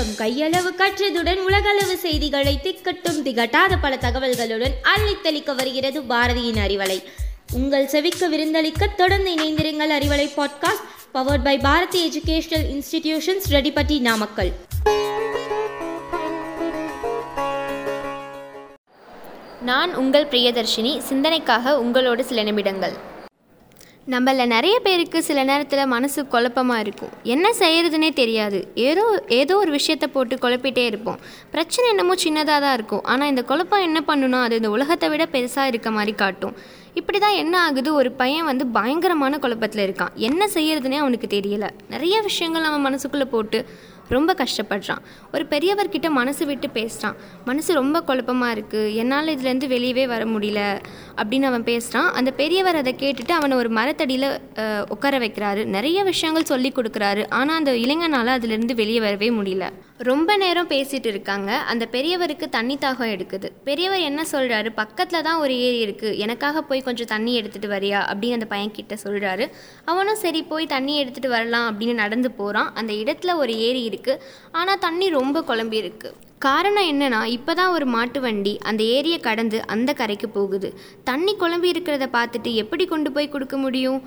வணக்கம். கையளவு கற்றதுடன் உலகளவு செய்திகளை திக்கட்டும் திகட்டாத பல தகவல்களுடன் அள்ளித்தளிக்க வருகிறது பாரதியின் அறிவலை. உங்கள் செவிக்க விருந்தளிக்க தொடர்ந்து இணைந்திருங்கள் Arivalai podcast powered by Bharathi educational institutions Reddipatti Namakkal. நான் உங்கள் பிரியதர்ஷினி. சிந்தனைக்காக உங்களோடு சில நிமிடங்கள். நம்மள நிறைய பேருக்கு சில நேரத்தில் மனசு குழப்பமாக இருக்கும். என்ன செய்யறதுனே தெரியாது. ஏதோ ஏதோ ஒரு விஷயத்த போட்டு குழப்பிட்டே இருப்போம். பிரச்சனை என்னமோ சின்னதாக தான் இருக்கும். ஆனால் இந்த குழப்பம் என்ன பண்ணுனா அது இந்த உலகத்தை விட பெருசாக இருக்க மாதிரி காட்டும். இப்படி தான் என்ன ஆகுது? ஒரு பையன் வந்து பயங்கரமான குழப்பத்தில் இருக்கான். என்ன செய்யறதுனே அவனுக்கு தெரியல. நிறைய விஷயங்கள் நம்ம மனசுக்குள்ளே போட்டு ரொம்ப கஷ்டப்படுறான். ஒரு பெரியவர்கிட்ட மனசு விட்டு பேசுகிறான் மனசு ரொம்ப குழப்பமாக இருக்குது என்னால் இதுலேருந்து வெளியவே வர முடியல அப்படின்னு அவன் பேசுகிறான் அந்த பெரியவர் அதை கேட்டுட்டு அவனை ஒரு மரத்தடியில் உட்கார வைக்கிறாரு. நிறைய விஷயங்கள் சொல்லி கொடுக்குறாரு. ஆனால் அந்த இளைஞனால் அதுலேருந்து வெளியே வரவே முடியல. ரொம்ப நேரம் பேசிட்டு இருக்காங்க. அந்த பெரியவருக்கு தண்ணி தாகம் எடுக்குது. பெரியவர் என்ன சொல்கிறாரு பக்கத்தில் தான் ஒரு ஏரி இருக்குது எனக்காக போய் கொஞ்சம் தண்ணி எடுத்துகிட்டு வரியா? அப்படின்னு அந்த பையன் கிட்ட சொல்கிறாரு அவனும் சரி போய் தண்ணி எடுத்துகிட்டு வரலாம் அப்படின்னு நடந்து போகிறான் அந்த இடத்துல ஒரு ஏரி இருக்குது ஆனால் தண்ணி ரொம்ப குழம்பி இருக்குது காரணம் என்னன்னா இப்போ தான் ஒரு மாட்டு வண்டி அந்த ஏரியை கடந்து அந்த கரைக்கு போகுது. தண்ணி குழம்பி இருக்கிறத பார்த்துட்டு எப்படி கொண்டு போய் கொடுக்க முடியும்?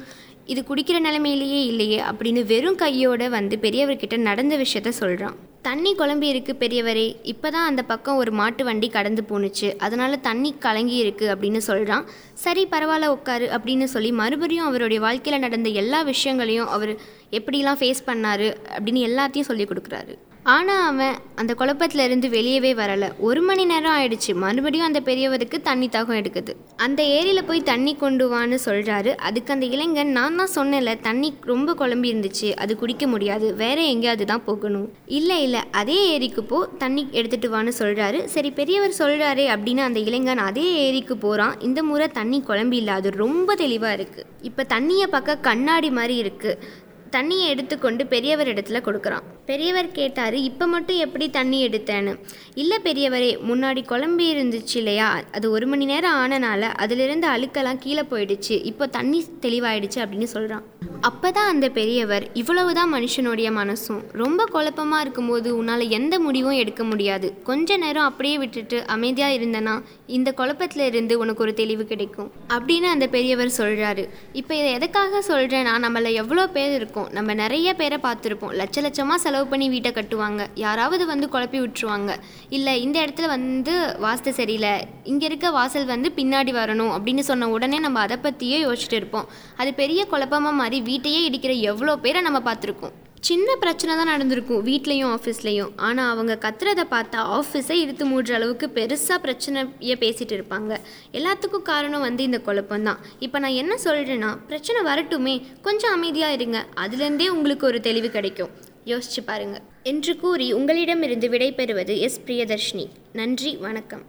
இது குடிக்கிற நிலைமையிலேயே இல்லையே அப்படின்னு வெறும் கையோட வந்து பெரியவர்கிட்ட நடந்த விஷயத்த சொல்கிறான் தண்ணி குழம்பி இருக்கு பெரியவரே. இப்போ தான் அந்த பக்கம் ஒரு மாட்டு வண்டி கடந்து போணுச்சு. அதனால தண்ணி கலங்கி இருக்கு அப்படின்னு சொல்கிறான் சரி பரவாயில்ல உட்காரு அப்படின்னு சொல்லி மறுபடியும் அவருடைய வாழ்க்கையில் நடந்த எல்லா விஷயங்களையும் அவர் எப்படிலாம் ஃபேஸ் பண்ணாரு அப்படின்னு எல்லாத்தையும் சொல்லி கொடுக்குறாரு. ஆனால் அவன் அந்த குழப்பத்துலேருந்து வெளியவே வரலை. ஒரு மணி நேரம் ஆயிடுச்சு. மறுபடியும் அந்த பெரியவருக்கு தண்ணி தாகம் எடுக்குது. அந்த ஏரியில் போய் தண்ணி கொண்டு வான்னு சொல்கிறாரு அதுக்கு அந்த இளைஞன் நான் தான் சொன்னேன்ல தண்ணி ரொம்ப குழம்பி இருந்துச்சு. அது குடிக்க முடியாது. வேற எங்கேயாவது தான் போகணும். இல்லை இல்லை. அதே ஏரிக்கு போ. தண்ணி எடுத்துட்டு வான்னு சொல்கிறாரு சரி பெரியவர் சொல்கிறாரே அப்படின்னு அந்த இளைஞன் அதே ஏரிக்கு போகிறான் இந்த முறை தண்ணி குழம்பி இல்லை. அது ரொம்ப தெளிவாக இருக்குது இப்போ தண்ணியை பார்க்க கண்ணாடி மாதிரி இருக்குது தண்ணியை எடுத்துக்கொண்டு பெரியவர் இடத்துல கொடுக்குறான். பெரியவர் கேட்டார் இப்போ மட்டும் எப்படி தண்ணி எடுத்தேன்னு? இல்லை பெரியவரே முன்னாடி குழம்பி இருந்துச்சு இல்லையா? அது ஒரு மணி நேரம் ஆனனால அதிலிருந்து அழுக்கெல்லாம் கீழே போயிடுச்சு. இப்போ தண்ணி தெளிவாயிடுச்சு அப்படின்னு சொல்கிறான் அப்போ தான் அந்த பெரியவர் இவ்வளவுதான் மனுஷனுடைய மனசும். ரொம்ப குழப்பமாக இருக்கும்போது உன்னால் எந்த முடிவும் எடுக்க முடியாது. கொஞ்ச நேரம் அப்படியே விட்டுட்டு அமைதியாக இருந்தனா இந்த குழப்பத்தில் இருந்து உனக்கு ஒரு தெளிவு கிடைக்கும் அப்படின்னு அந்த பெரியவர் சொல்கிறாரு இப்போ இதை எதுக்காக சொல்கிறேன்னா நம்மள எவ்வளோ பேர் இருக்கோம். நம்ம நிறைய பேரை பார்த்துருப்போம். லட்ச லட்சமாக செலவு பண்ணி வீட்டை கட்டுவாங்க. யாராவது வந்து குழப்பி விட்டுருவாங்க. இல்லை இந்த இடத்துல வந்து வாஸ்து சரியில்லை. இங்கே இருக்க வாசல் வந்து பின்னாடி வரணும் அப்படின்னு சொன்ன உடனே நம்ம அதை பற்றியே யோசிச்சுட்டு இருப்போம். அது பெரிய குழப்பமாக மாறி வீட்டையே இடிக்கிற எவ்வளோ பேரை நம்ம பார்த்துருக்கோம். சின்ன பிரச்சனை தான் நடந்திருக்கும் வீட்லேயும் ஆஃபீஸ்லேயும். ஆனால் அவங்க கத்துறதை பார்த்தா ஆஃபீஸை இழுத்து மூடுற அளவுக்கு பெருசாக பிரச்சனையை பேசிகிட்டு இருப்பாங்க. எல்லாத்துக்கும் காரணம் வந்து இந்த குழப்பம்தான் இப்போ நான் என்ன சொல்கிறேன்னா பிரச்சனை வரட்டுமே. கொஞ்சம் அமைதியாக இருங்க. அதுலேருந்தே உங்களுக்கு ஒரு தெளிவு கிடைக்கும். யோசிச்சு பாருங்க. என்று கூறி உங்களிடமிருந்து விடைபெறுவது எஸ். பிரியதர்ஷினி. நன்றி வணக்கம்.